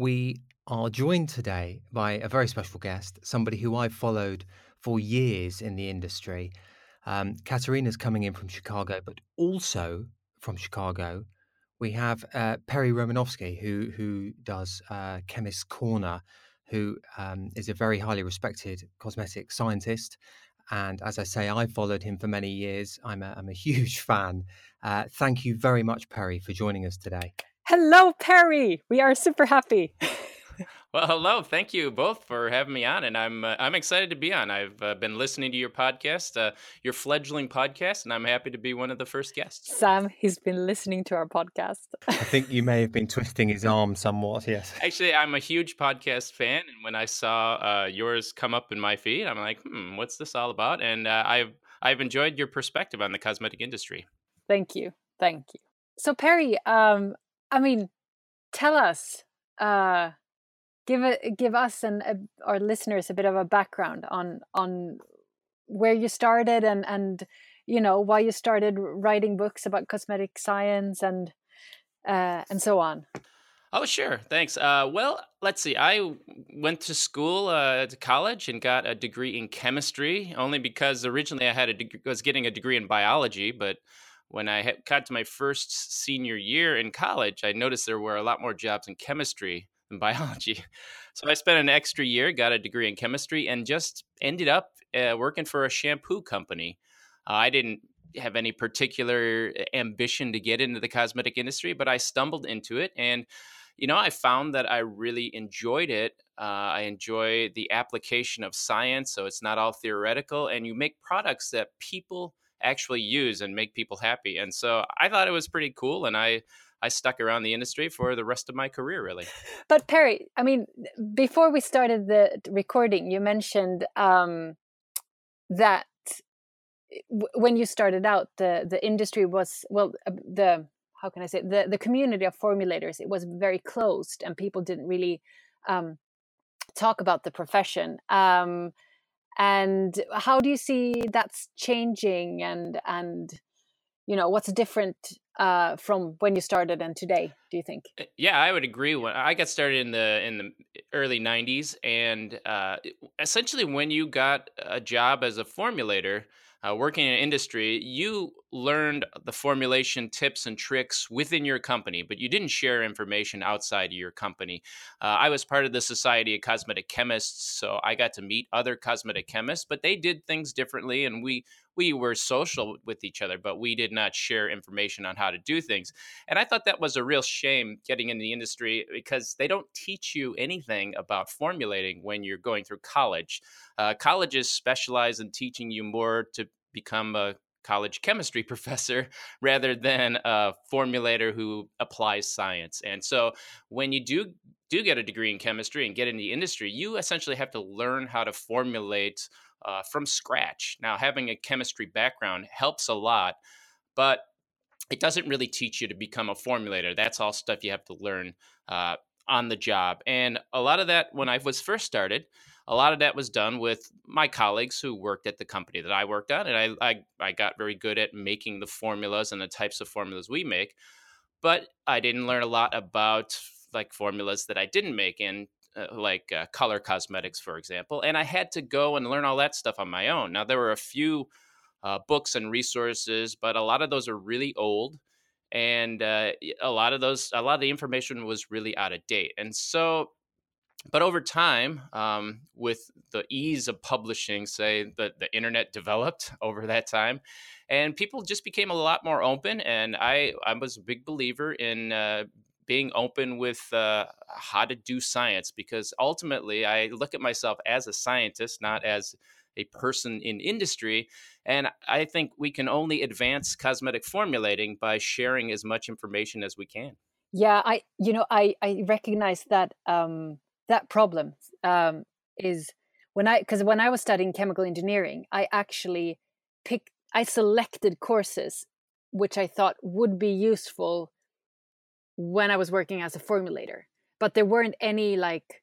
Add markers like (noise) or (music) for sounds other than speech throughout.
we are joined today by a very special guest, somebody who I've followed for years in the industry. Um, Katarina's coming in from Chicago, but also from Chicago, we have uh, Perry Romanowsky, who who does uh, Chemist Corner, who um, is a very highly respected cosmetic scientist. And as I say, I've followed him for many years. I'm a, I'm a (laughs) huge fan. Uh, thank you very much, Perry, for joining us today. Hello, Perry. We are super happy. (laughs) Well, hello. Thank you both for having me on, and I'm uh, I'm excited to be on. I've uh, been listening to your podcast, uh, your fledgling podcast, and I'm happy to be one of the first guests. Sam, he's been listening to our podcast. I think you may have been twisting his arm somewhat. Yes. Actually, I'm a huge podcast fan, and when I saw uh, yours come up in my feed, I'm like, hmm, what's this all about? And uh, I've I've enjoyed your perspective on the cosmetic industry. Thank you, thank you. So Perry, um, I mean, tell us. Uh, give it give us and uh, our listeners a bit of a background on on where you started and and you know why you started writing books about cosmetic science and uh, and so on. Oh, sure. Thanks. Uh, well, let's see. I went to school, uh, to college, and got a degree in chemistry. Only because originally I had a deg- was getting a degree in biology, but when I got to my first senior year in college, I noticed there were a lot more jobs in chemistry than (laughs) biology. So I spent an extra year, got a degree in chemistry, and just ended up uh, working for a shampoo company. Uh, I didn't have any particular uh, ambition to get into the cosmetic industry, but I stumbled into it. And, you know, I found that I really enjoyed it. Uh, I enjoy the application of science, so it's not all theoretical, and you make products that people actually use and make people happy. And so I thought it was pretty cool, and I I stuck around the industry for the rest of my career, really. (laughs) But Perry, I mean, before we started the recording, you mentioned um, that when you started out, the the industry was well, uh, the how can I say the the community of formulators it was very closed, and people didn't really um, talk about the profession. Um, and how do you see that's changing? And and you know what's different uh, from when you started and today? Do you think? Uh, yeah, I would agree. When I got started in the in the early '90s, and uh, essentially when you got a job as a formulator, uh, working in industry, you learned the formulation tips and tricks within your company, but you didn't share information outside of your company. Uh, I was part of the Society of Cosmetic Chemists, so I got to meet other cosmetic chemists, but they did things differently, and we we were social with each other, but we did not share information on how to do things. And I thought that was a real shame getting in the industry because they don't teach you anything about formulating when you're going through college. Uh, colleges specialize in teaching you more to become a college chemistry (laughs) professor rather than a formulator who applies science. And so when you do do get a degree in chemistry and get in the industry, you essentially have to learn how to formulate uh, from scratch. Now, having a chemistry background helps a lot, but it doesn't really teach you to become a formulator. That's all stuff you have to learn uh, on the job. And a lot of that, when I was first started, a lot of that was done with my colleagues who worked at the company that I worked at, and I, I, I got very good at making the formulas and the types of formulas we make. But I didn't learn a lot about like formulas that I didn't make, and uh, like uh, color cosmetics, for example. And I had to go and learn all that stuff on my own. Now there were a few uh, books and resources, but a lot of those are really old and uh, a lot of those a lot of the information was really out of date and so but over time, um, with the ease of publishing, say the, the internet developed (laughs) over that time, and people just became a lot more open. And I, I was a big believer in uh, being open with uh, how to do science because ultimately I look at myself as a scientist, not as a person in industry. And I think we can only advance cosmetic formulating by sharing as much information as we can. Yeah, I, you know, I, I recognize that. Um that problem um, is when I because when I was studying chemical engineering, I actually picked I selected courses which I thought would be useful when I was working as a formulator, but there weren't any like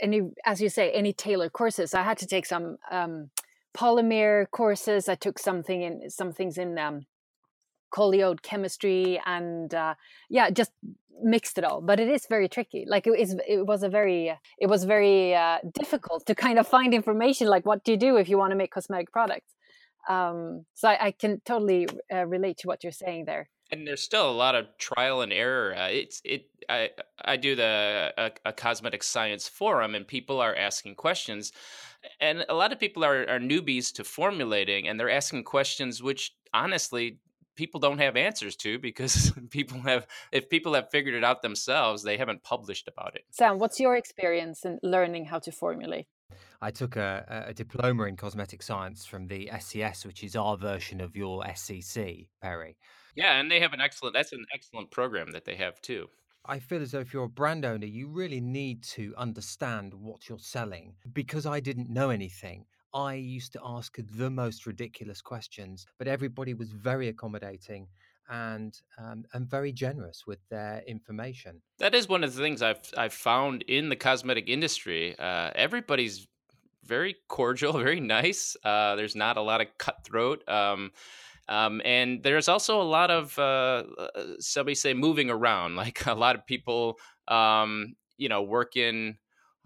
any as you say any tailored courses. I had to take some um, polymer courses. I took something in some things in um, colloid chemistry and uh, yeah, just mixed it all but it is very tricky like it, is, it was a very it was very uh, difficult to kind of find information like what do you do if you want to make cosmetic products um, so I, I, can totally uh, relate to what you're saying there and there's still a lot of trial and error. Uh, it's it. I I do the a, a, cosmetic science forum, and people are asking questions, and a lot of people are are newbies to formulating, and they're asking questions which honestly people don't have answers to because (laughs) people have if people have figured it out themselves, they haven't published about it. Sam, what's your experience in learning how to formulate? I took a, a, diploma in cosmetic science from the SCS, which is our version of your SCC, Perry. Yeah, and they have an excellent that's an excellent program that they have too. I feel as though if you're a brand owner, you really need to understand what you're selling. Because I didn't know anything, I used to ask the most ridiculous questions, but everybody was very accommodating and um, and very generous with their information. That is one of the things I've I've found in the cosmetic industry. Uh, everybody's very cordial, (laughs) very nice. Uh, there's not a lot of cutthroat. Um, um, and there's also a lot of uh, uh somebody say moving around, (laughs) like a lot of people, um, you know, work in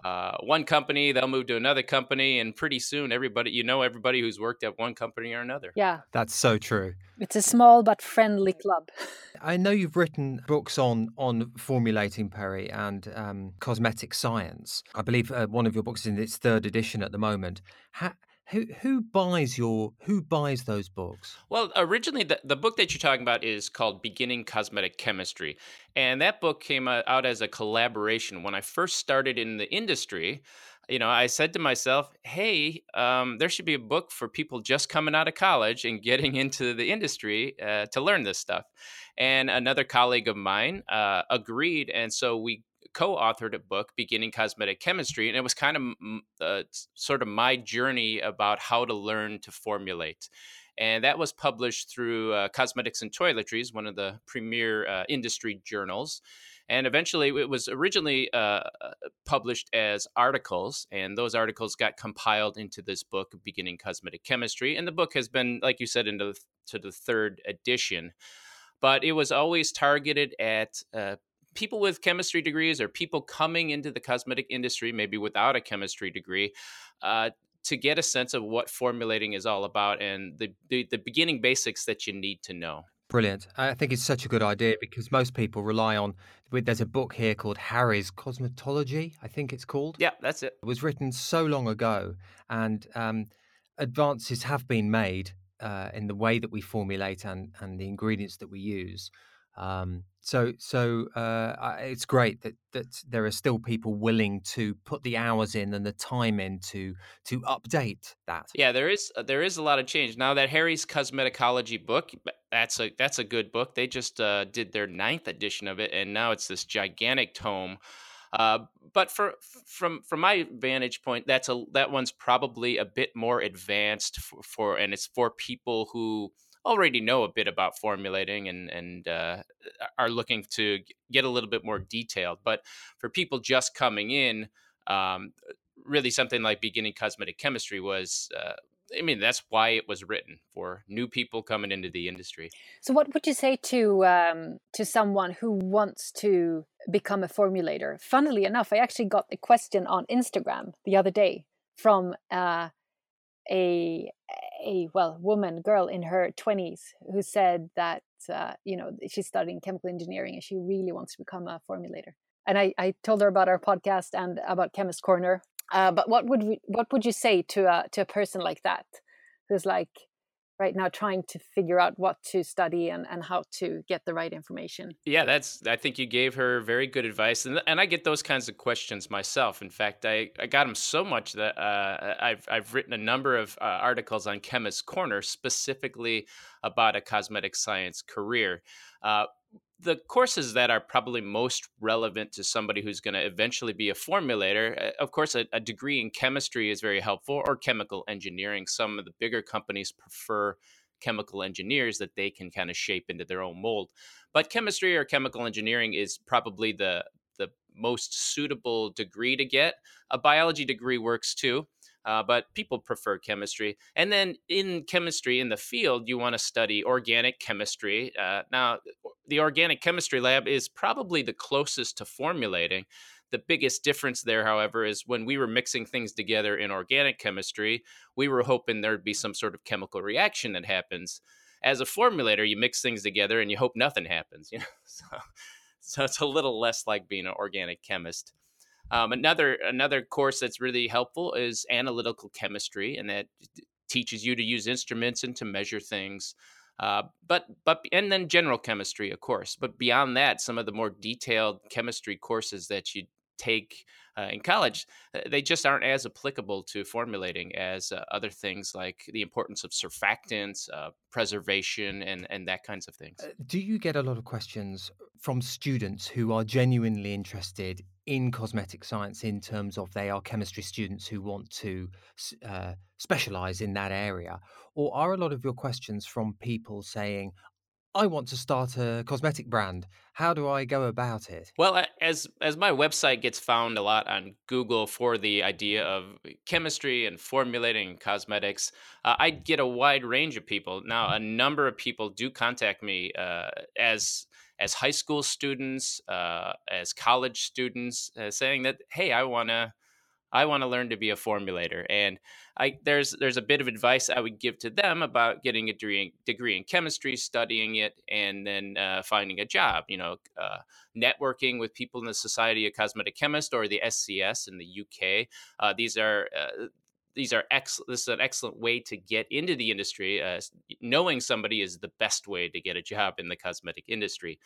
uh, one company, they'll move to another company, and pretty soon, everybody you know everybody who's worked at one company or another. Yeah, that's so true. It's a small but friendly club. (laughs) I know you've written books on on formulating Perry and um, cosmetic science. I believe uh, one of your books is in its third edition at the moment. How, who who buys your who buys those books? Well, originally the, the book that you're talking about is called Beginning Cosmetic Chemistry. And that book came out as a collaboration. When I first started in the industry, you know, I said to myself, hey, um, there should be a book for people just coming out of college and getting (laughs) into the industry uh, to learn this stuff. And another colleague of mine uh, agreed. And so we co-authored a book beginning cosmetic chemistry and it was kind of uh, sort of my journey about how to learn to formulate and that was published through uh, cosmetics and toiletries one of the premier uh, industry journals and eventually it was originally uh, uh, published as articles and those articles got compiled into this book beginning cosmetic chemistry and the book has been like you said into the, to the third edition but it was always targeted at uh, people with chemistry degrees or people coming into the cosmetic industry, maybe without a chemistry degree, uh, to get a sense of what formulating is all about and the, the, the beginning basics that you need to know. Brilliant. I think it's such a good idea because most people rely on. There's a book here called Harry's Cosmetology, I think it's called. Yeah, that's it. It was written so long ago, and um, advances have been made uh, in the way that we formulate and, and the ingredients that we use. Um, so, so uh, it's great that that there are still people willing to put the hours in and the time in to to update that. Yeah, there is uh, there is a lot of change now. That Harry's Cosmeticology book, that's a that's a good book. They just uh, did their ninth edition of it, and now it's this gigantic tome. Uh, but for from from my vantage point, that's a that one's probably a bit more advanced for, for and it's for people who already know a bit about formulating and and uh, are looking to get a little bit more detailed. But for people just coming in, um, really something like beginning cosmetic chemistry was. Uh, I mean, that's why it was written for new people coming into the industry. So, what would you say to um, to someone who wants to become a formulator? Funnily enough, I actually got a question on Instagram the other day from uh, a a well woman girl in her 20s who said that uh, you know she's studying chemical engineering and she really wants to become a formulator. And i, I told her about our podcast and about chemist corner uh, but what would we, what would you say to a to a person like that who's like right now trying to figure out what to study and, and how to get the right information. Yeah that's i think you gave her very good advice and, and i get those kinds of questions myself. In fact i, I got them so much that uh, I've, I've written a number of uh, articles on chemist corner specifically about a cosmetic science career. Uh, the courses that are probably most relevant to somebody who's going to eventually be a formulator, uh, of course, a, a, degree in chemistry is very helpful or chemical engineering. Some of the bigger companies prefer chemical engineers that they can kind of shape into their own mold. But chemistry or chemical engineering is probably the the most suitable degree to get. A biology degree works too. Uh, but people prefer chemistry. And then in chemistry, in the field, you want to study organic chemistry. Uh, now, the organic chemistry lab is probably the closest to formulating. The biggest difference there, however, is when we were mixing things together in organic chemistry, we were hoping there'd be some sort of chemical reaction that happens. As a formulator, you mix things together and you hope nothing happens. You know, (laughs) so, so it's a little less like being an organic chemist. Um, another another course that's really helpful is analytical chemistry, and that teaches you to use instruments and to measure things. Uh, but but and then general chemistry, of course. But beyond that, some of the more detailed chemistry courses that you take uh, in college, uh, they just aren't as applicable to formulating as uh, other things like the importance of surfactants, uh, preservation, and and that kinds of things. Uh, do you get a lot of questions from students who are genuinely interested in cosmetic science in terms of they are chemistry students who want to uh, specialize in that area? Or are a lot of your questions from people saying, I want to start a cosmetic brand. How do I go about it? Well, as as my website gets found a lot on Google for the idea of chemistry and formulating cosmetics, uh, I get a wide range of people. Now, a number of people do contact me uh, as as high school students, uh, as college students, uh, saying that, hey, I want to. I want to learn to be a formulator, and I, there's there's a bit of advice I would give to them about getting a degree, degree in chemistry, studying it, and then uh, finding a job. You know, uh, networking with people in the Society of Cosmetic Chemists or the SCS in the UK. Uh, these are uh, these are ex- this is an excellent way to get into the industry. Uh, knowing somebody is the best way to get a job in the cosmetic industry.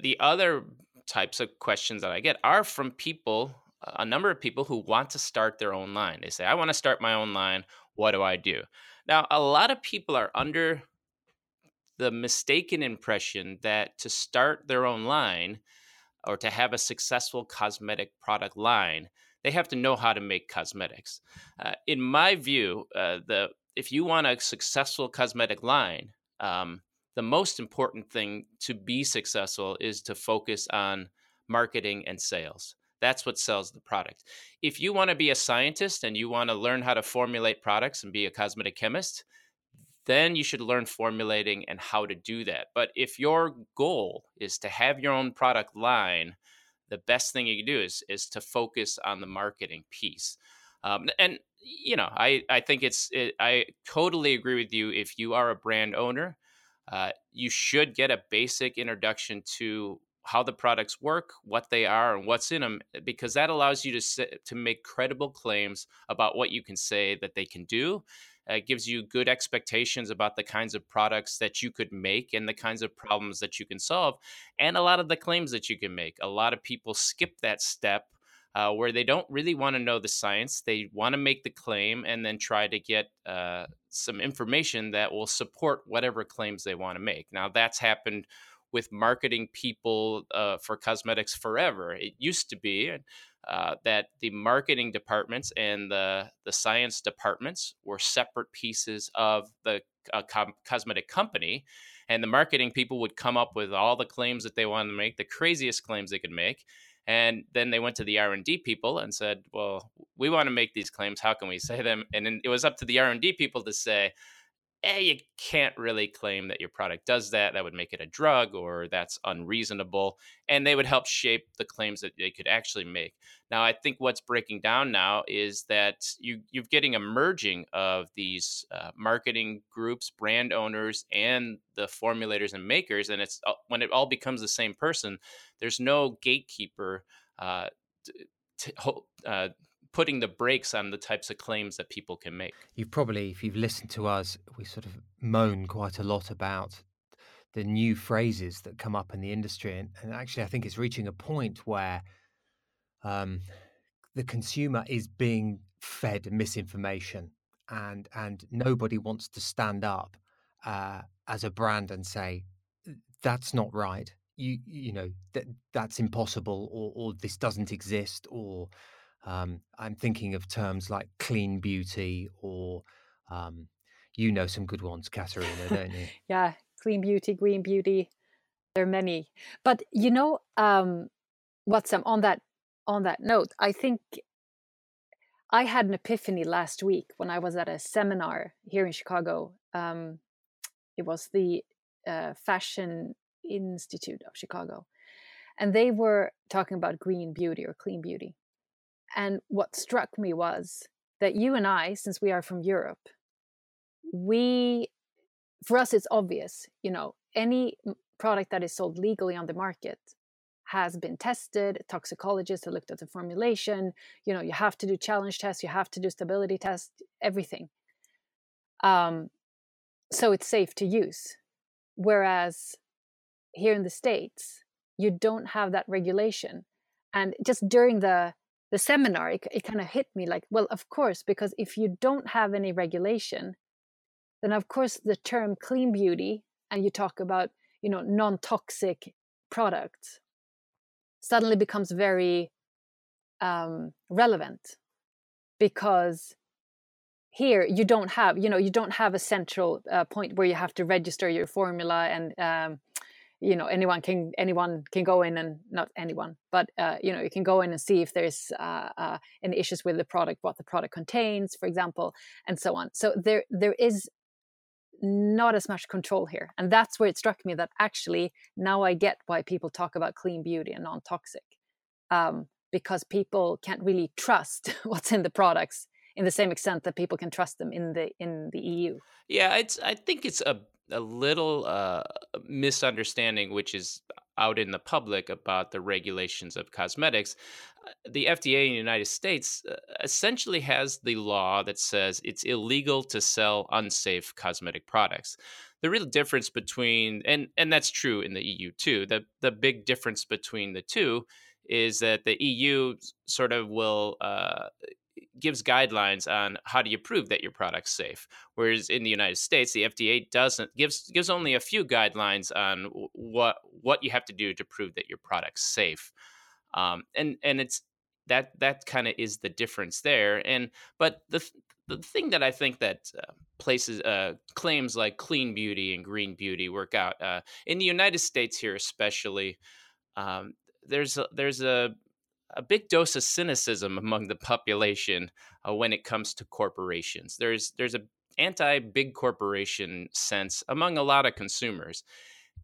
The other types of questions that I get are from people, a number of people who want to start their own line. They say, "I want to start my own line. What do I do?" Now, a lot of people are under the mistaken impression that to start their own line or to have a successful cosmetic product line they have to know how to make cosmetics. Uh, in my view, uh, the if you want a successful cosmetic line, um, the most important thing to be successful is to focus on marketing and sales. That's what sells the product. If you want to be a scientist and you want to learn how to formulate products and be a cosmetic chemist, then you should learn formulating and how to do that. But if your goal is to have your own product line, the best thing you can do is is to focus on the marketing piece. Um, and you know, I I think it's it, I totally agree with you. If you are a brand owner, uh, you should get a basic introduction to how the products work, what they are, and what's in them, because that allows you to to make credible claims about what you can say that they can do, uh, it gives you good expectations about the kinds of products that you could make and the kinds of problems that you can solve, and a lot of the claims that you can make. A lot of people skip that step uh, where they don't really want to know the science. They want to make the claim and then try to get uh, some information that will support whatever claims they want to make. Now, that's happened with marketing people uh, for cosmetics forever. It used to be, uh, that the marketing departments and the, the science departments were separate pieces of the uh, com- cosmetic company and the marketing people would come up with all the claims that they wanted to make the craziest claims they could make and then they went to the r&d people and said well we want to make these claims. How can we say them? And then it was up to the r&d people to say eh, you can't really claim that your product does that. That would make it a drug or that's unreasonable. And they would help shape the claims that they could actually make. Now, I think what's breaking down now is that you, you're getting a merging of these uh, marketing groups, brand owners, and the formulators and makers. And it's when it all becomes the same person, there's no gatekeeper. Uh, to, uh, putting the brakes on the types of claims that people can make. You've probably, if you've listened to us, we sort of moan quite a lot about the new phrases that come up in the industry. And, and actually, I think it's reaching a point where um, the consumer is being fed misinformation and and nobody wants to stand up uh, as a brand and say that's not right you you know that that's impossible or or this doesn't exist or um, I'm thinking of terms like clean beauty or um, you know some good ones, Katarina, don't you? (laughs) yeah, clean beauty, green beauty. There are many, but you know um, what's um, on that on that note. I think I had an epiphany last week when I was at a seminar here in Chicago. Um, it was the uh, Fashion Institute of Chicago. And they were talking about green beauty or clean beauty. And what struck me was that you and I, since we are from Europe, we, for us, it's obvious, you know, any product that is sold legally on the market has been tested toxicologists have looked at the formulation you know you have to do challenge tests you have to do stability tests everything. Um, so it's safe to use. Whereas here in the states you don't have that regulation. And just during the the seminar it, it kind of hit me like well of course because if you don't have any regulation then of course the term clean beauty and you talk about you know non-toxic products suddenly becomes very um, relevant because here you don't have you know you don't have a central uh, point where you have to register your formula and um, you know anyone can anyone can go in and not anyone but uh, you know you can go in and see if there's uh, uh, any issues with the product what the product contains for example and so on. So there there is not as much control here and that's where it struck me that actually now i get why people talk about clean beauty and non-toxic um, because people can't really trust (laughs) what's in the products in the same extent that people can trust them in the in the eu yeah it's i think it's a a little uh, misunderstanding, which is out in the public about the regulations of cosmetics. Uh, the FDA in the United States uh, essentially has the law that says it's illegal to sell unsafe cosmetic products. The real difference between and and that's true in the EU too. The the big difference between the two is that the EU sort of will uh, gives guidelines on how do you prove that your product's safe whereas in the united states the fda doesn't gives gives only a few guidelines on what what you have to do to prove that your product's safe. Um, and and it's that that kind of is the difference there and but the the thing that i think that uh, places uh, claims like clean beauty and green beauty work out uh, in the united states here especially um, there's a, there's a a big dose of cynicism among the population uh, when it comes to corporations. There's there's a anti big corporation sense among a lot of consumers.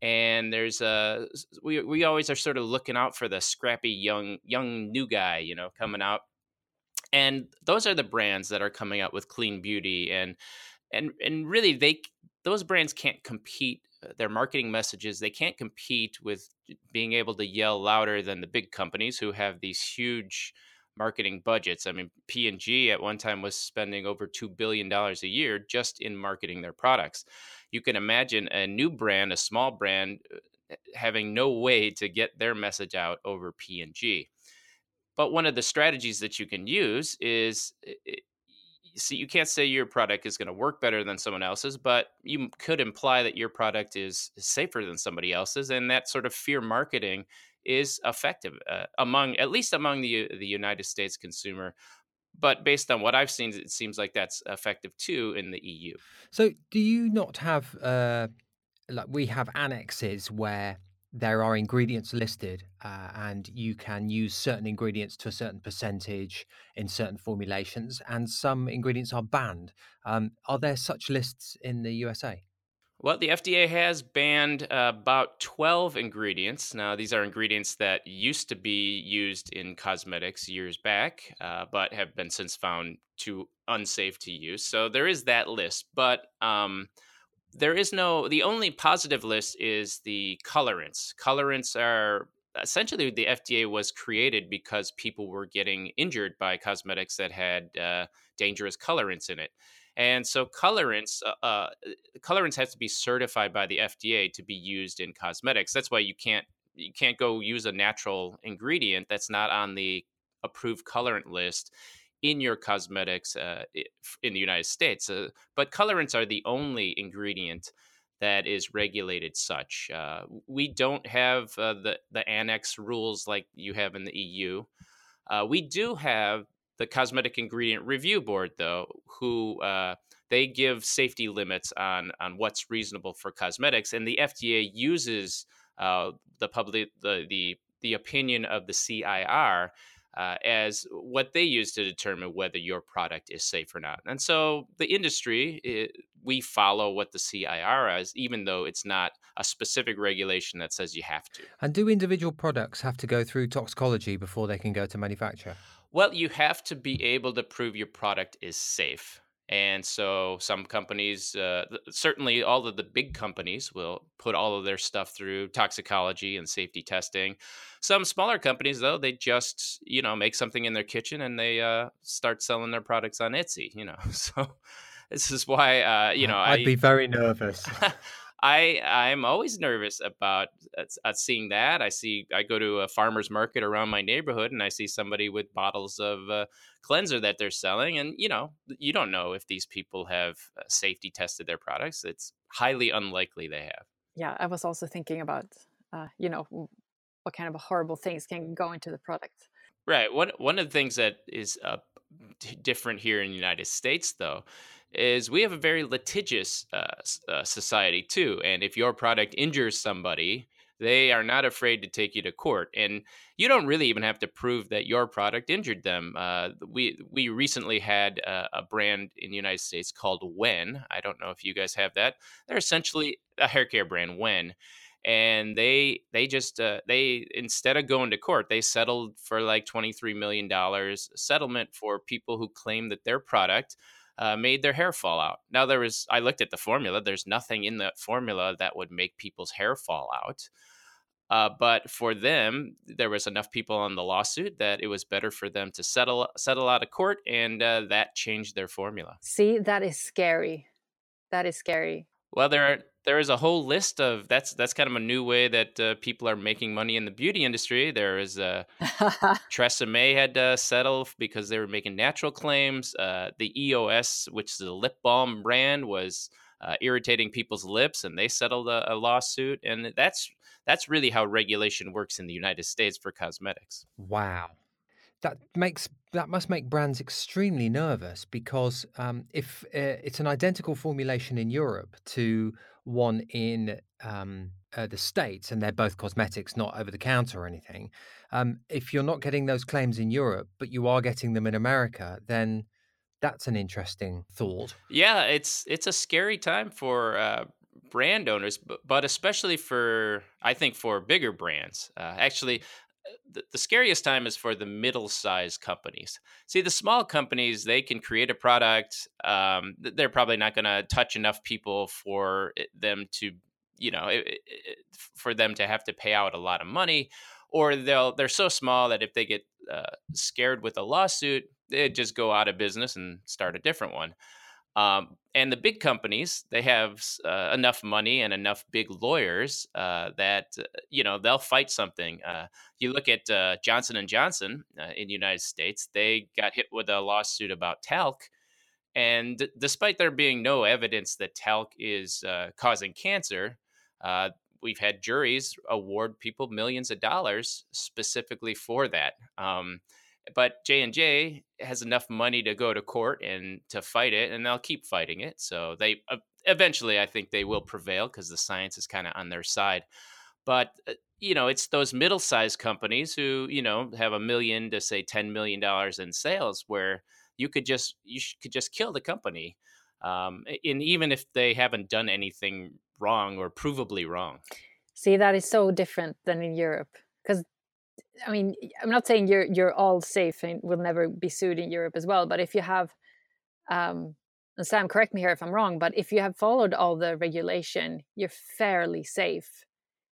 And there's a we we always are sort of looking out for the scrappy young young new guy, you know, coming out. And those are the brands that are coming out with clean beauty and and and really they those brands can't compete uh, their marketing messages they can't compete with being able to yell louder than the big companies who have these huge marketing budgets. I mean p&g at one time was spending over $2 billion a year just in marketing their products. You can imagine a new brand a small brand uh, having no way to get their message out over p&g but one of the strategies that you can use is see you can't say your product is going to work better than someone else's but you could imply that your product is safer than somebody else's and that sort of fear marketing is effective uh, among at least among the the United States consumer but based on what I've seen it seems like that's effective too in the EU so do you not have uh like we have annexes where there are ingredients listed uh, and you can use certain ingredients to a certain percentage in certain formulations and some ingredients are banned um, are there such lists in the usa well, the FDA has banned uh, about 12 ingredients. Now, these are ingredients that used to be used in cosmetics years back, uh, but have been since found too unsafe to use. So there is that list. But um, there is no the only positive list is the colorants. Colorants are essentially the fda was created because people were getting injured by cosmetics that had uh, dangerous colorants in it. And so colorants uh, uh, colorants have to be certified by the fda to be used in cosmetics. That's why you can't you can't go use a natural ingredient that's not on the approved colorant list in your cosmetics uh, in the United States. Uh, but colorants are the only ingredient that is regulated such. Uh, we don't have uh, the the annex rules like you have in the EU. Uh, we do have the Cosmetic Ingredient Review Board, though, who uh, they give safety limits on on what's reasonable for cosmetics, and the FDA uses the public the the the opinion of the CIR uh, as what they use to determine whether your product is safe or not. And so the industry, it, we follow what the CIR is, even though it's not a specific regulation that says you have to. And do individual products have to go through toxicology before they can go to manufacture? Well, you have to be able to prove your product is safe. And so some companies, uh, certainly all of the big companies, will put all of their stuff through toxicology and safety testing. Some smaller companies, though, they just you know make something in their kitchen and they uh, start selling their products on Etsy. You know, (laughs) so this is why uh, you know I'd I, be very nervous. (laughs) I I'm always nervous about uh, seeing that. I see I go to a farmer's market around my neighborhood and I see somebody with bottles of uh, cleanser that they're selling, and you know you don't know if these people have uh, safety tested their products. It's highly unlikely they have. Yeah, I was also thinking about uh, you know what kind of horrible things can go into the product. Right. One one of the things that is uh, different here in the United States, though, is we have a very litigious uh, uh, society too. And if your product injures somebody, they are not afraid to take you to court. And you don't really even have to prove that your product injured them. Uh, we we recently had a, a, brand in the United States called WEN. I don't know if you guys have that. They're essentially a hair care brand, WEN. And they they just uh, they instead of going to court, they settled for like twenty three million dollars settlement for people who claim that their product uh, made their hair fall out. Now there was I looked at the formula. There's nothing in that formula that would make people's hair fall out. Uh, but for them, there was enough people on the lawsuit that it was better for them to settle settle out of court, and uh, that changed their formula. See, that is scary. That is scary. Well, there are there is a whole list of that's that's kind of a new way that uh, people are making money in the beauty industry. There is uh, (laughs) TRESemmé had to settle because they were making natural claims. Uh, the EOS, which is a lip balm brand, was uh, irritating people's lips, and they settled a, a lawsuit. And that's that's really how regulation works in the United States for cosmetics. Wow that makes that must make brands extremely nervous because um, if uh, it's an identical formulation in Europe to one in um, uh, the states, and they're both cosmetics, not over the counter or anything. Um, if you're not getting those claims in Europe, but you are getting them in America, then that's an interesting thought. Yeah, it's it's a scary time for uh, brand owners, but, especially for I think for bigger brands. Uh, actually, the, the scariest time is for the middle-sized companies. See, the small companies they can create a product. Um, they're probably not going to touch enough people for them to, you know, it, it, for them to have to pay out a lot of money, or they'll they're so small that if they get uh, scared with a lawsuit, they just go out of business and start a different one. Um, and the big companies, they have uh, enough money and enough big lawyers uh, that uh, you know they'll fight something. Uh, you look at uh, Johnson and Johnson in the United States; they got hit with a lawsuit about talc, and d- despite there being no evidence that talc is causing cancer, we've had juries award people millions of dollars specifically for that. Um, but J and J has enough money to go to court and to fight it, and they'll keep fighting it. So they uh, eventually, I think they will prevail because the science is kind of on their side. But uh, you know, it's those middle-sized companies who you know have a million to say ten million dollars in sales, where you could just you could just kill the company, um, and even if they haven't done anything wrong or provably wrong. See, that is so different than in Europe because I mean, I'm not saying you're you're all safe and will never be sued in Europe as well, but if you have, um, and Sam, correct me here if I'm wrong, but if you have followed all the regulation, you're fairly safe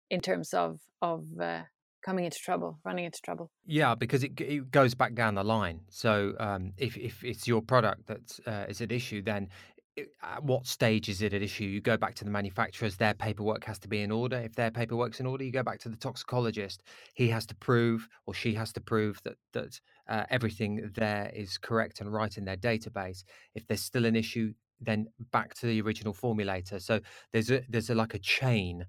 in terms of of uh, coming into trouble, running into trouble. Yeah, because it, it goes back down the line. So um, if if it's your product that uh, is at issue, then at what stage is it at issue? You go back to the manufacturers, their paperwork has to be in order. If their paperwork's in order, you go back to the toxicologist. He has to prove, or she has to prove that that uh, everything there is correct and right in their database. If there's still an issue, then back to the original formulator. So there's a there's a, like a chain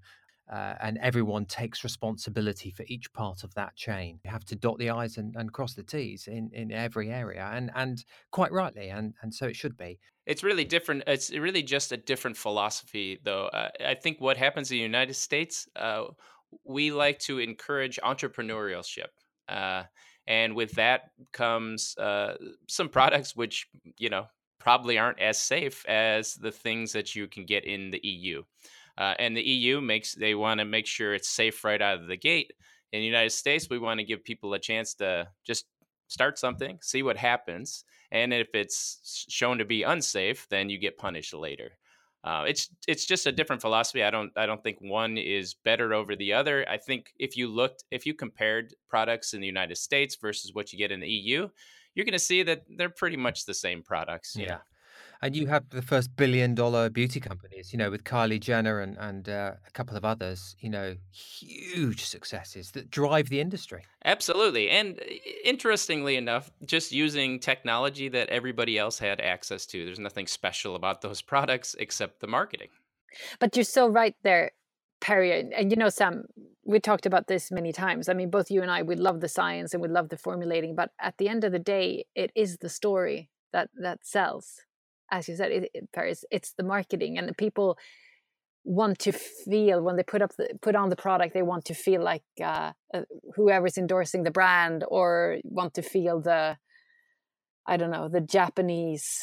uh, and everyone takes responsibility for each part of that chain. You have to dot the i's and, and cross the t's in, in every area, and and quite rightly, and and so it should be. It's really different. It's really just a different philosophy, though. Uh, I think what happens in the United States, uh, we like to encourage entrepreneurship. Uh, and with that comes uh, some products which, you know, probably aren't as safe as the things that you can get in the EU. Uh, and the EU makes they want to make sure it's safe right out of the gate. In the United States, we want to give people a chance to just start something, see what happens, and if it's shown to be unsafe, then you get punished later. Uh, it's it's just a different philosophy. I don't I don't think one is better over the other. I think if you looked if you compared products in the United States versus what you get in the EU, you're going to see that they're pretty much the same products. Yeah. And you have the first billion dollar beauty companies, you know, with Kylie Jenner and, and uh, a couple of others, you know, huge successes that drive the industry. Absolutely. And interestingly enough, just using technology that everybody else had access to. There's nothing special about those (laughs) products except the marketing. But you're so right there, Perry. And you know, Sam, we talked about this many times. I mean, both you and I, we love the science and we love the formulating, but at the end of the day, it is the story that that sells as you said, it, it, Perry, it's the marketing and the people want to feel when they put up the, put on the product they want to feel like uh, uh, whoever's endorsing the brand or want to feel the i don't know the japanese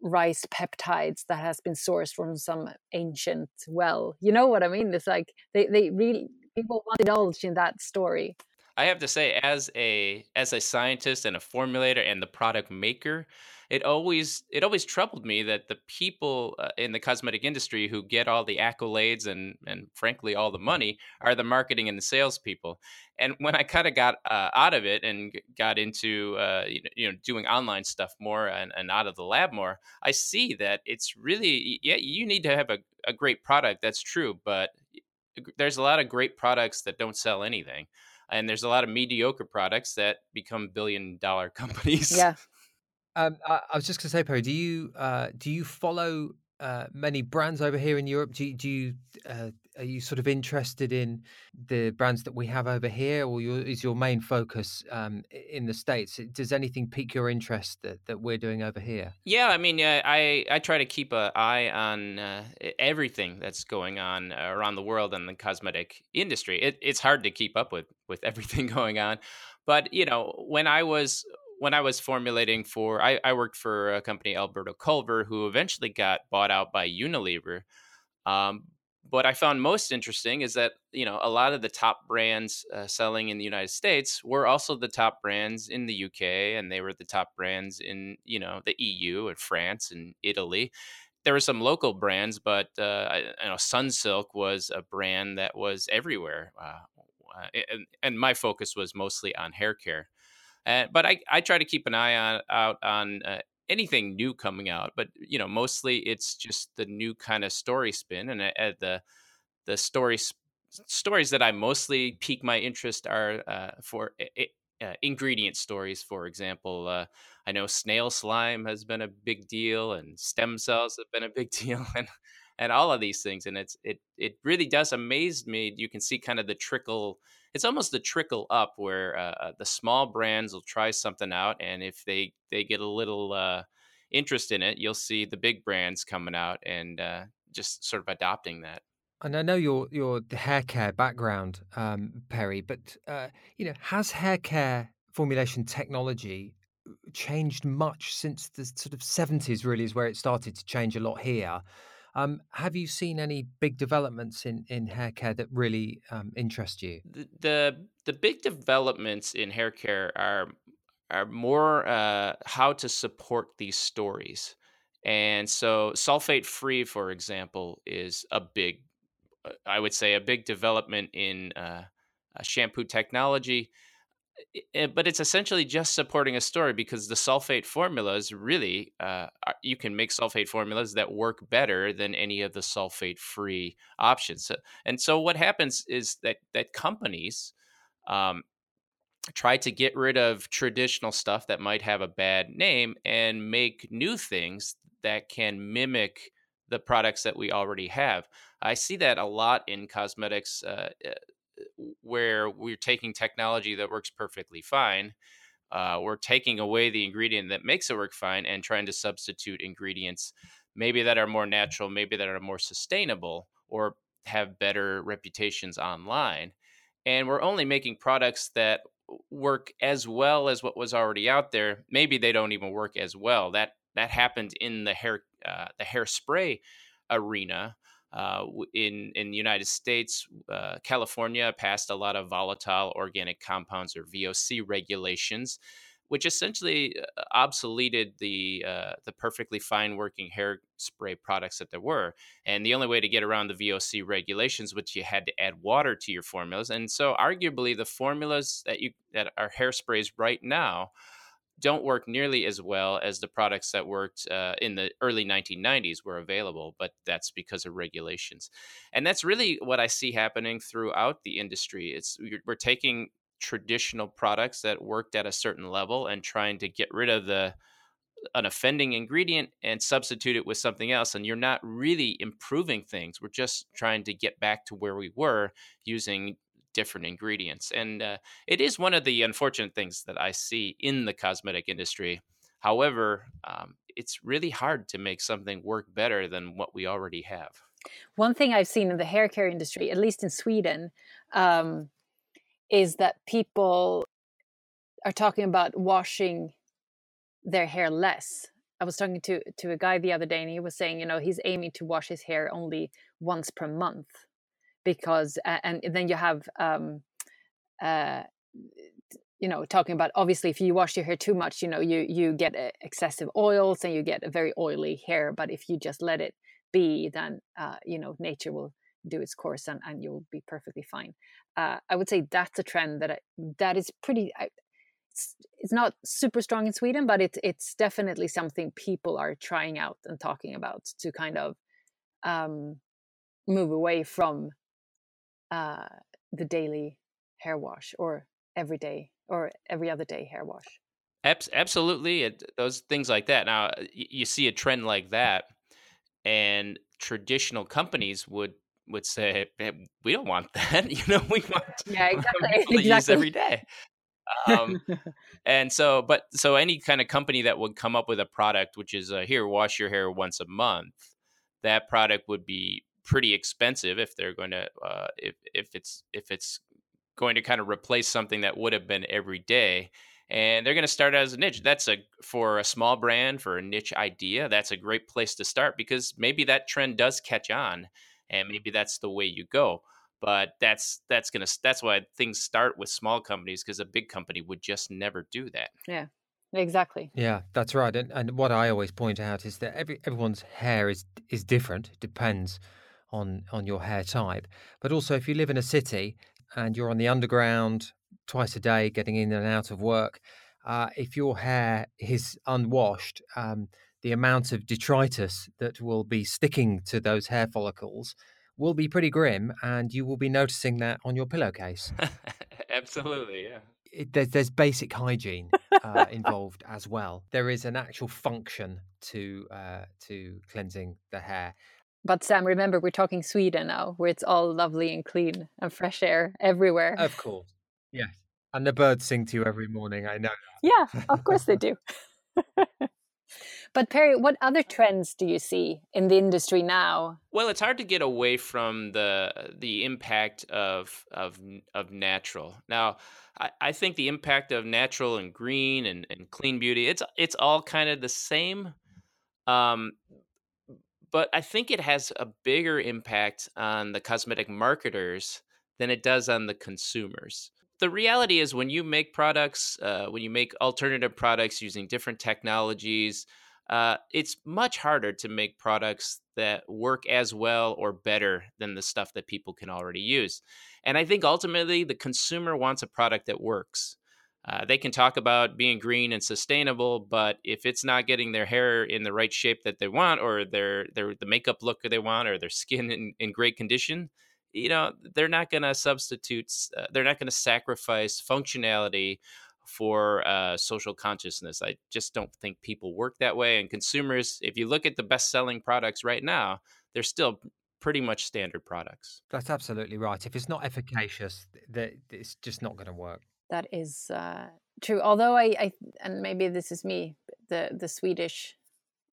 rice peptides that has been sourced from some ancient well you know what i mean? It's like they, they really people want to indulge in that story i have to say as a as a scientist and a formulator and the product maker it always it always troubled me that the people uh, in the cosmetic industry who get all the accolades and and frankly all the money are the marketing and the salespeople. And when I kind of got uh, out of it and got into uh, you know doing online stuff more and, and out of the lab more, I see that it's really yeah you need to have a, a great product that's true, but there's a lot of great products that don't sell anything and there's a lot of mediocre products that become billion dollar (laughs) companies. Yeah. Um, I, I was just going to say, Perry, do you uh, do you follow uh, many brands over here in Europe? Do you, do you uh, are you sort of interested in the brands that we have over here, or your, is your main focus um, in the states? Does anything pique your interest that, that we're doing over here? Yeah, I mean, I I try to keep an eye on uh, everything that's going on around the world in the cosmetic industry. It, it's hard to keep up with with (laughs) everything going on, but you know, when I was when I was formulating for, I, I, worked for a company, Alberto Culver, who eventually got bought out by Unilever. Um, what I found most interesting is that you know a lot of the top brands uh, selling in the United States were also the top brands in the UK, and they were the top brands in you know the EU and France and Italy. There were some local brands, but uh, I, you know Sunsilk was a brand that was everywhere, uh, and, and my focus was mostly on hair care. Uh, but I, I try to keep an eye on out on uh, anything new coming out. But you know, mostly it's just the new kind of story spin, and uh, the the story stories that I mostly pique my interest are uh, for uh, ingredient stories. For example, uh, I know snail slime has been a big deal, and stem cells have been a big (laughs) deal, and and all of these things. And it's it it really does amaze me. You can see kind of the trickle it's almost the trickle up where uh, uh, the small brands will try something out, and if they they get a little uh, interest in it, you'll see the big brands coming out and uh, just sort of adopting that. And I know your your hair care background, um, Perry, but uh, you know, has hair care formulation technology uh, changed much since the sort of seventies? Really, is where it started to change a lot here. Um, have you seen any big developments in, in hair care that really um, interest you? The, the, the big developments in hair care are are more uh, how to support these stories. And so, sulfate free, for example, is a big, uh, I would say, a big development in uh, shampoo technology but it's essentially just supporting a story because the sulfate formulas really uh, you can make sulfate formulas that work better than any of the sulfate free options and so what happens is that that companies um, try to get rid of traditional stuff that might have a bad name and make new things that can mimic the products that we already have. I see that a lot in cosmetics uh, where we're taking technology that works perfectly fine. Uh, we're taking away the ingredient that makes it work fine and trying to substitute ingredients maybe that are more natural, maybe that are more sustainable, or have better reputations online. And we're only making products that work as well as what was already out there. Maybe they don't even work as well. That that happened in the hair uh, the hairspray arena. Uh, in in the United States, uh, California passed a lot of volatile organic compounds or VOC regulations, which essentially uh, obsoleted the uh, the perfectly fine working hairspray products that there were. And the only way to get around the VOC regulations, which you had to add water to your formulas, and so arguably the formulas that you that are hairsprays right now don't work nearly as well as the products that worked uh, in the early 1990s were available, but that's because of regulations. And that's really what I see happening throughout the industry. It's we're taking traditional products that worked at a certain level and trying to get rid of the an offending ingredient and substitute it with something else and you're not really improving things we're just trying to get back to where we were using different ingredients and uh, it is one of the unfortunate things that i see in the cosmetic industry. However um, it's really hard to make something work better than what we already have. One thing i've seen in the hair care industry at least in sweden um, is that people are talking about washing their hair less. I was talking to to a guy the other day, and he was saying, you know, he's aiming to wash his hair only once per month, because uh, and then you have, um, uh, you know, talking about obviously if you wash your hair too much, you know, you you get uh, excessive oils and you get a very oily hair. But if you just let it be, then uh, you know, nature will do its course and, and you'll be perfectly fine. Uh, I would say that's a trend that I, that is pretty. I, it's, it's not super strong in Sweden, but it's it's definitely something people are trying out and talking about to kind of um, move away from uh, the daily hair wash or every day or every other day hair wash. Absolutely, it, those things like that. Now you see a trend like that, and traditional companies would would say, "We don't want (laughs) that. you know, we want (laughs) yeah, (laughs) exactly. people to use every day." Um, and so, but so any kind of company that would come up with a product which is uh, here, wash your hair once a month, that product would be pretty expensive if they're going to uh, if if it's if it's going to kind of replace something that would have been every day and they're going to start as a niche. That's a for a small brand for a niche idea that's a great place to start because maybe that trend does catch on and maybe that's the way you go but that's that's gonna that's why things start with small companies because a big company would just never do that. Yeah exactly. Yeah that's right and, and what i always point out is that every everyone's hair is is different it depends on on your hair type but also if you live in a city and you're on the underground twice a day getting in and out of work uh, if your hair is unwashed um, the amount of detritus that will be sticking to those hair follicles will be pretty grim, and you will be noticing that on your pillowcase. (laughs) Absolutely, yeah. It, there's, there's basic hygiene uh, involved as well. There is an actual function to uh, to cleansing the hair. But Sam, remember we're talking Sweden now, where it's all lovely and clean and fresh air everywhere. Of course, yes. And the birds sing to you every morning. I know. Yeah, of course they do. (laughs) But Perry, what other trends do you see in the industry now? Well, it's hard to get away from the the impact of of of natural. Now, I, I think the impact of natural and green and, and clean beauty, it's it's all kind of the same. Um, but I think it has a bigger impact on the cosmetic marketers than it does on the consumers the reality is when you make products uh, when you make alternative products using different technologies uh, it's much harder to make products that work as well or better than the stuff that people can already use. And I think ultimately the consumer wants a product that works. Uh, they can talk about being green and sustainable, but if it's not getting their hair in the right shape that they want, or their their the makeup look they want, or their skin in, in great condition, you know they're not going to substitute. Uh, they're not going to sacrifice functionality for uh, social consciousness. I just don't think people work that way. And consumers, if you look at the best selling products right now, they're still pretty much standard products. That's absolutely right. If it's not efficacious, that it's just not going to work. That is uh, true. Although I, I, and maybe this is me, the the Swedish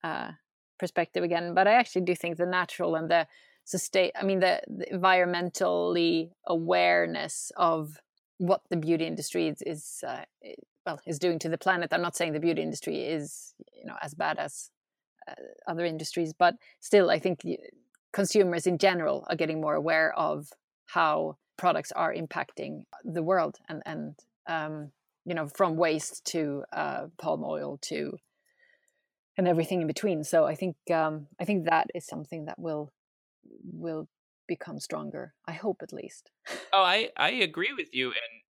uh, perspective again, but I actually do think the natural and the sustain. I mean, the, the environmentally awareness of what the beauty industry is, is uh, well is doing to the planet. I'm not saying the beauty industry is you know as bad as uh, other industries, but still, I think consumers in general are getting more aware of how products are impacting the world and and um, you know from waste to uh, palm oil to and everything in between. So I think um, I think that is something that will will become stronger. I hope at least. Oh, I (laughs) I agree with you.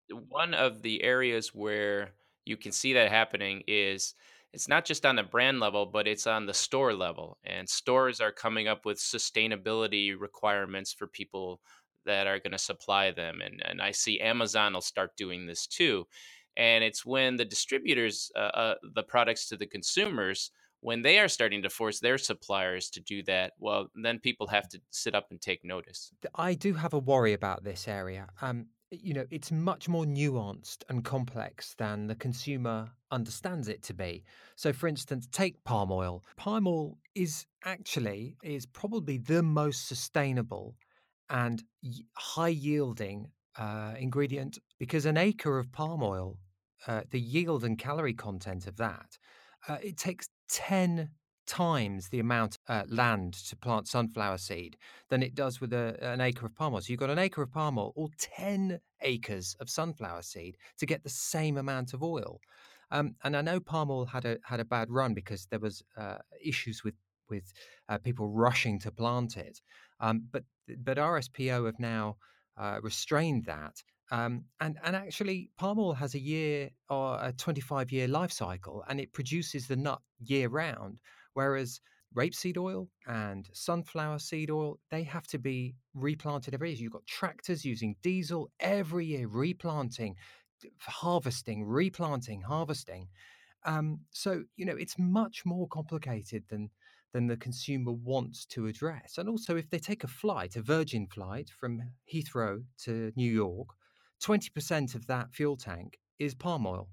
And one of the areas where you can see that happening is it's not just on the brand level, but it's on the store level. And stores are coming up with sustainability requirements for people that are going to supply them. And, and I see Amazon will start doing this too. And it's when the distributors, uh, uh, the products to the consumers, when they are starting to force their suppliers to do that, well, then people have to sit up and take notice. I do have a worry about this area. Um, you know, it's much more nuanced and complex than the consumer understands it to be. So, for instance, take palm oil. Palm oil is actually is probably the most sustainable and high yielding uh, ingredient because an acre of palm oil, uh, the yield and calorie content of that, uh, it takes 10 times the amount of uh, land to plant sunflower seed than it does with a, an acre of palm oil. So you've got an acre of palm oil or 10 acres of sunflower seed to get the same amount of oil. Um, and I know palm oil had a had a bad run because there was uh, issues with with uh, people rushing to plant it. Um, but but RSPO have now uh, restrained that. Um, and and actually, palm oil has a year or a 25 year life cycle, and it produces the nut year round. Whereas rapeseed oil and sunflower seed oil, they have to be replanted every year. You've got tractors using diesel every year, replanting, harvesting, replanting, harvesting. Um, so you know it's much more complicated than than the consumer wants to address. And also, if they take a flight, a Virgin flight from Heathrow to New York, 20% of that fuel tank is palm oil.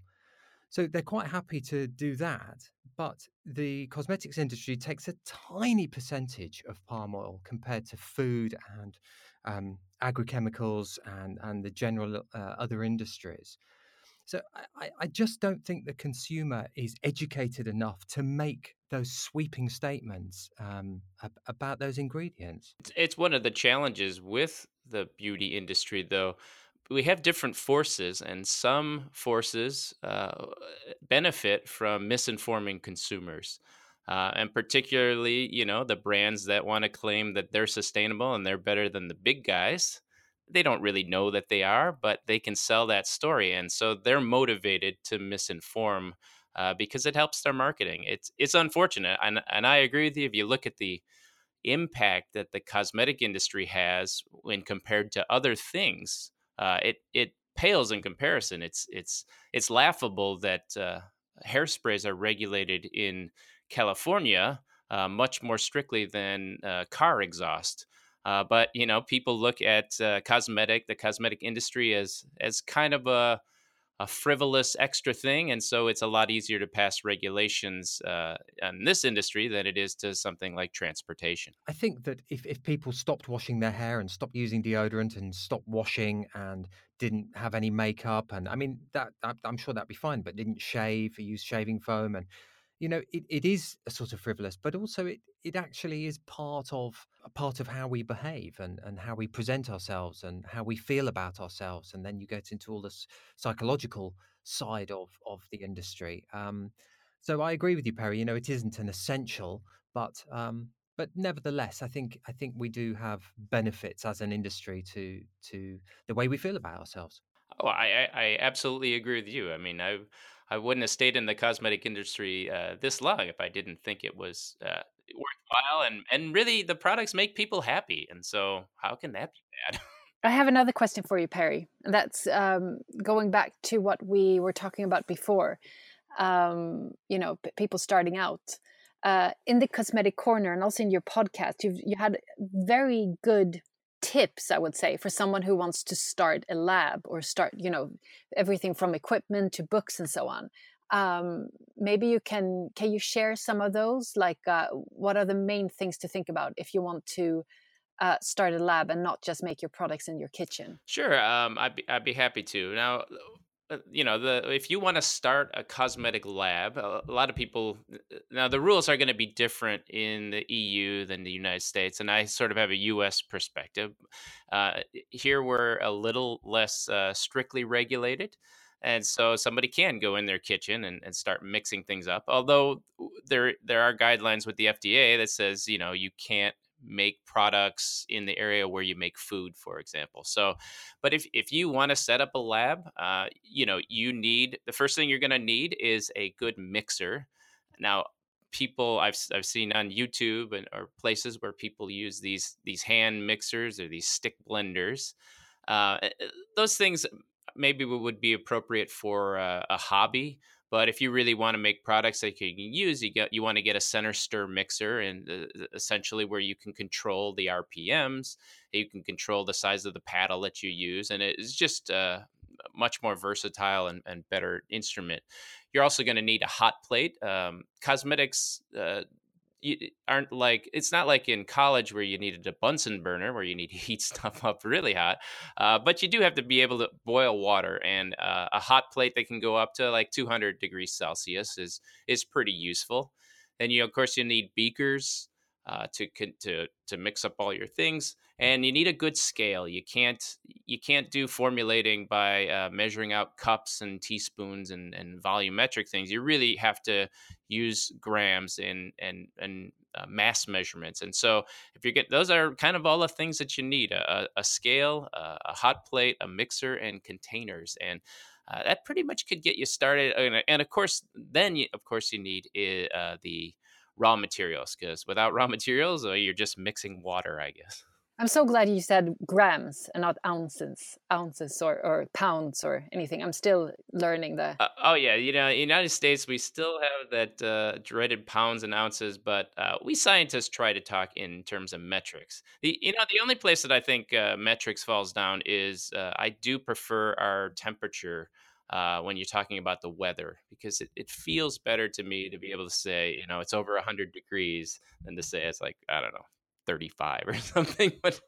So they're quite happy to do that. But the cosmetics industry takes a tiny percentage of palm oil compared to food and um, agrochemicals and, and the general uh, other industries. So I, I just don't think the consumer is educated enough to make those sweeping statements um, about those ingredients. It's one of the challenges with the beauty industry, though. We have different forces, and some forces uh, benefit from misinforming consumers. Uh, and particularly, you know, the brands that want to claim that they're sustainable and they're better than the big guys they don't really know that they are, but they can sell that story, and so they're motivated to misinform uh, because it helps their marketing. It's it's unfortunate, and and I agree with you. If you look at the impact that the cosmetic industry has when compared to other things, uh, it it pales in comparison. It's it's it's laughable that uh, hairsprays are regulated in California uh, much more strictly than uh, car exhaust. Uh, but you know, people look at uh, cosmetic, the cosmetic industry, as as kind of a a frivolous extra thing, and so it's a lot easier to pass regulations uh, in this industry than it is to something like transportation. I think that if, if people stopped washing their hair and stopped using deodorant and stopped washing and didn't have any makeup, and I mean that, that I'm sure that'd be fine, but didn't shave, or use shaving foam, and you know it, it is a sort of frivolous but also it it actually is part of part of how we behave and and how we present ourselves and how we feel about ourselves and then you get into all this psychological side of of the industry. Um, so i agree with you perry you know it isn't an essential but um, but nevertheless i think i think we do have benefits as an industry to to the way we feel about ourselves. Oh i i absolutely agree with you. I mean i I wouldn't have stayed in the cosmetic industry uh, this long if I didn't think it was uh, worthwhile. And and really, the products make people happy, and so how can that be bad? (laughs) I have another question for you, Perry. That's um, going back to what we were talking about before. Um, you know, p- people starting out uh, in the cosmetic corner, and also in your podcast, you've you had very good tips i would say for someone who wants to start a lab or start you know everything from equipment to books and so on um, maybe you can can you share some of those like uh, what are the main things to think about if you want to uh, start a lab and not just make your products in your kitchen? Sure, um, I'd be I'd be happy to. Now, you know, the if you want to start a cosmetic lab, a, a lot of people uh, now the rules are going to be different in the EU than the United States, and I sort of have a U.S. perspective. Uh, here, we're a little less uh, strictly regulated. And so somebody can go in their kitchen and, and start mixing things up. Although there there are guidelines with the FDA that says, you know, you can't make products in the area where you make food, for example. So, but if, if you want to set up a lab, uh, you know, you need the first thing you're going to need is a good mixer. Now, people I've, I've seen on YouTube and or places where people use these these hand mixers or these stick blenders. Uh, eh, eh, those things maybe would be appropriate for a, a hobby but if you really want to make products that you can use, you get you want to get a center stir mixer, and uh, essentially where you can control the RPMs, you can control the size of the paddle that you use, and it's just uh, much more versatile and, and better instrument. You're also going to need a hot plate. Um, cosmetics uh, you aren't like it's not like in college where you needed a Bunsen burner where you need to (laughs) heat stuff up really hot, uh, but you do have to be able to boil water, and uh, a hot plate that can go up to like 200 degrees Celsius is is pretty useful. Then you of course you need beakers uh, to to to mix up all your things and you need a good scale. You can't you can't do formulating by uh, measuring out cups and teaspoons and, and volumetric things. You really have to use grams and and and uh, mass measurements and so if you get those are kind of all the things that you need a, a scale a, a hot plate a mixer and containers and uh, that pretty much could get you started and, and of course then you, of course you need uh, the raw materials because without raw (laughs) materials uh, you're just mixing water i guess I'm so glad you said grams and not ounces, ounces or, or pounds or anything. I'm still learning the. Uh, oh yeah, you know, United States we still have that uh, dreaded pounds and ounces, but uh, we scientists try to talk in terms of metrics. The you know the only place that I think uh, metrics falls down is uh, I do prefer our temperature. Uh, when you're talking about the weather, because it, it feels better to me to be able to say, you know, it's over 100 degrees than to say it's like, I don't know, 35 or (laughs) something. But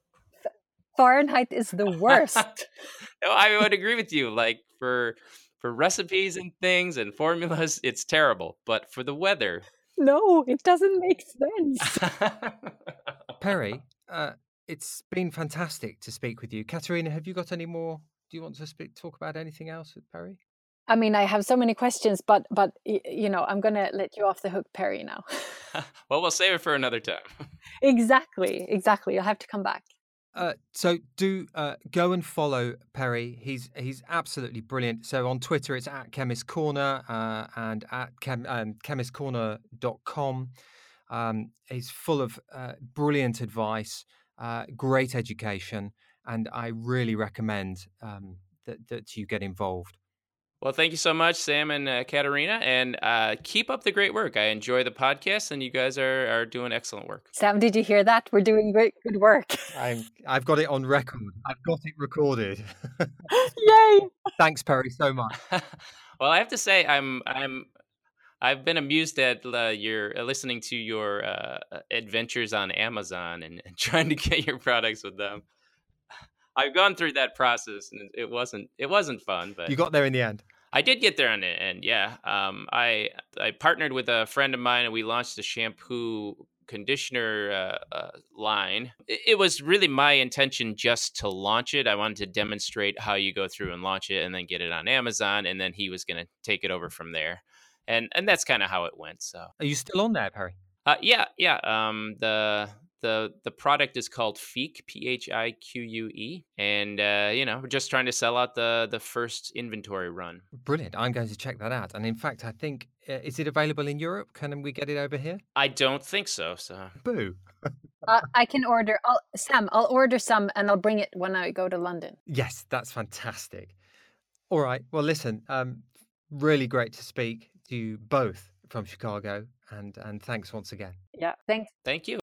Fahrenheit is the worst. (laughs) no, I would agree with you. Like for for recipes and things and formulas, it's terrible. But for the weather, no, it doesn't make sense. (laughs) Perry, uh, it's been fantastic to speak with you. Katerina, have you got any more? Do you want to speak, talk about anything else with Perry? I mean, I have so many questions, but but you know, I'm gonna let you off the hook, Perry. Now. (laughs) well, we'll save it for another time. (laughs) exactly, exactly. You'll have to come back. Uh, so do uh, go and follow Perry. He's he's absolutely brilliant. So on Twitter, it's at Chemist Corner uh, and at chem, um, chemistcorner.com. Um, he's full of uh, brilliant advice, uh, great education, and I really recommend um, that that you get involved. Well, thank you so much, Sam and uh, Katarina, and uh, keep up the great work. I enjoy the podcast, and you guys are, are doing excellent work. Sam, did you hear that? We're doing great, good work. I'm, I've got it on record. I've got it recorded. (laughs) Yay! (laughs) Thanks, Perry, so much. (laughs) well, I have to say, I'm I'm I've been amused at uh, your uh, listening to your uh, adventures on Amazon and, and trying to get your products with them. I've gone through that process, and it wasn't it wasn't fun. But you got there in the end. I did get there in the end. Yeah, um, I I partnered with a friend of mine, and we launched a shampoo conditioner uh, uh, line. It, it, was really my intention just to launch it. I wanted to demonstrate how you go through and launch it, and then get it on Amazon, and then he was going to take it over from there. And and that's kind of how it went. So, are you still on there, Perry? Uh, yeah, yeah. Um, the the the product is called Phique, P H I Q U E, and uh, you know we're just trying to sell out the the first inventory run. Brilliant! I'm going to check that out. And in fact, I think uh, is it available in Europe? Can we get it over here? I don't think so. So boo. uh, I can order. I'll, Sam, I'll order some and I'll bring it when I go to London. Yes, that's fantastic. All right. Well, listen. Um, really great to speak to you both from Chicago, and and thanks once again. Yeah. Thanks. Thank you.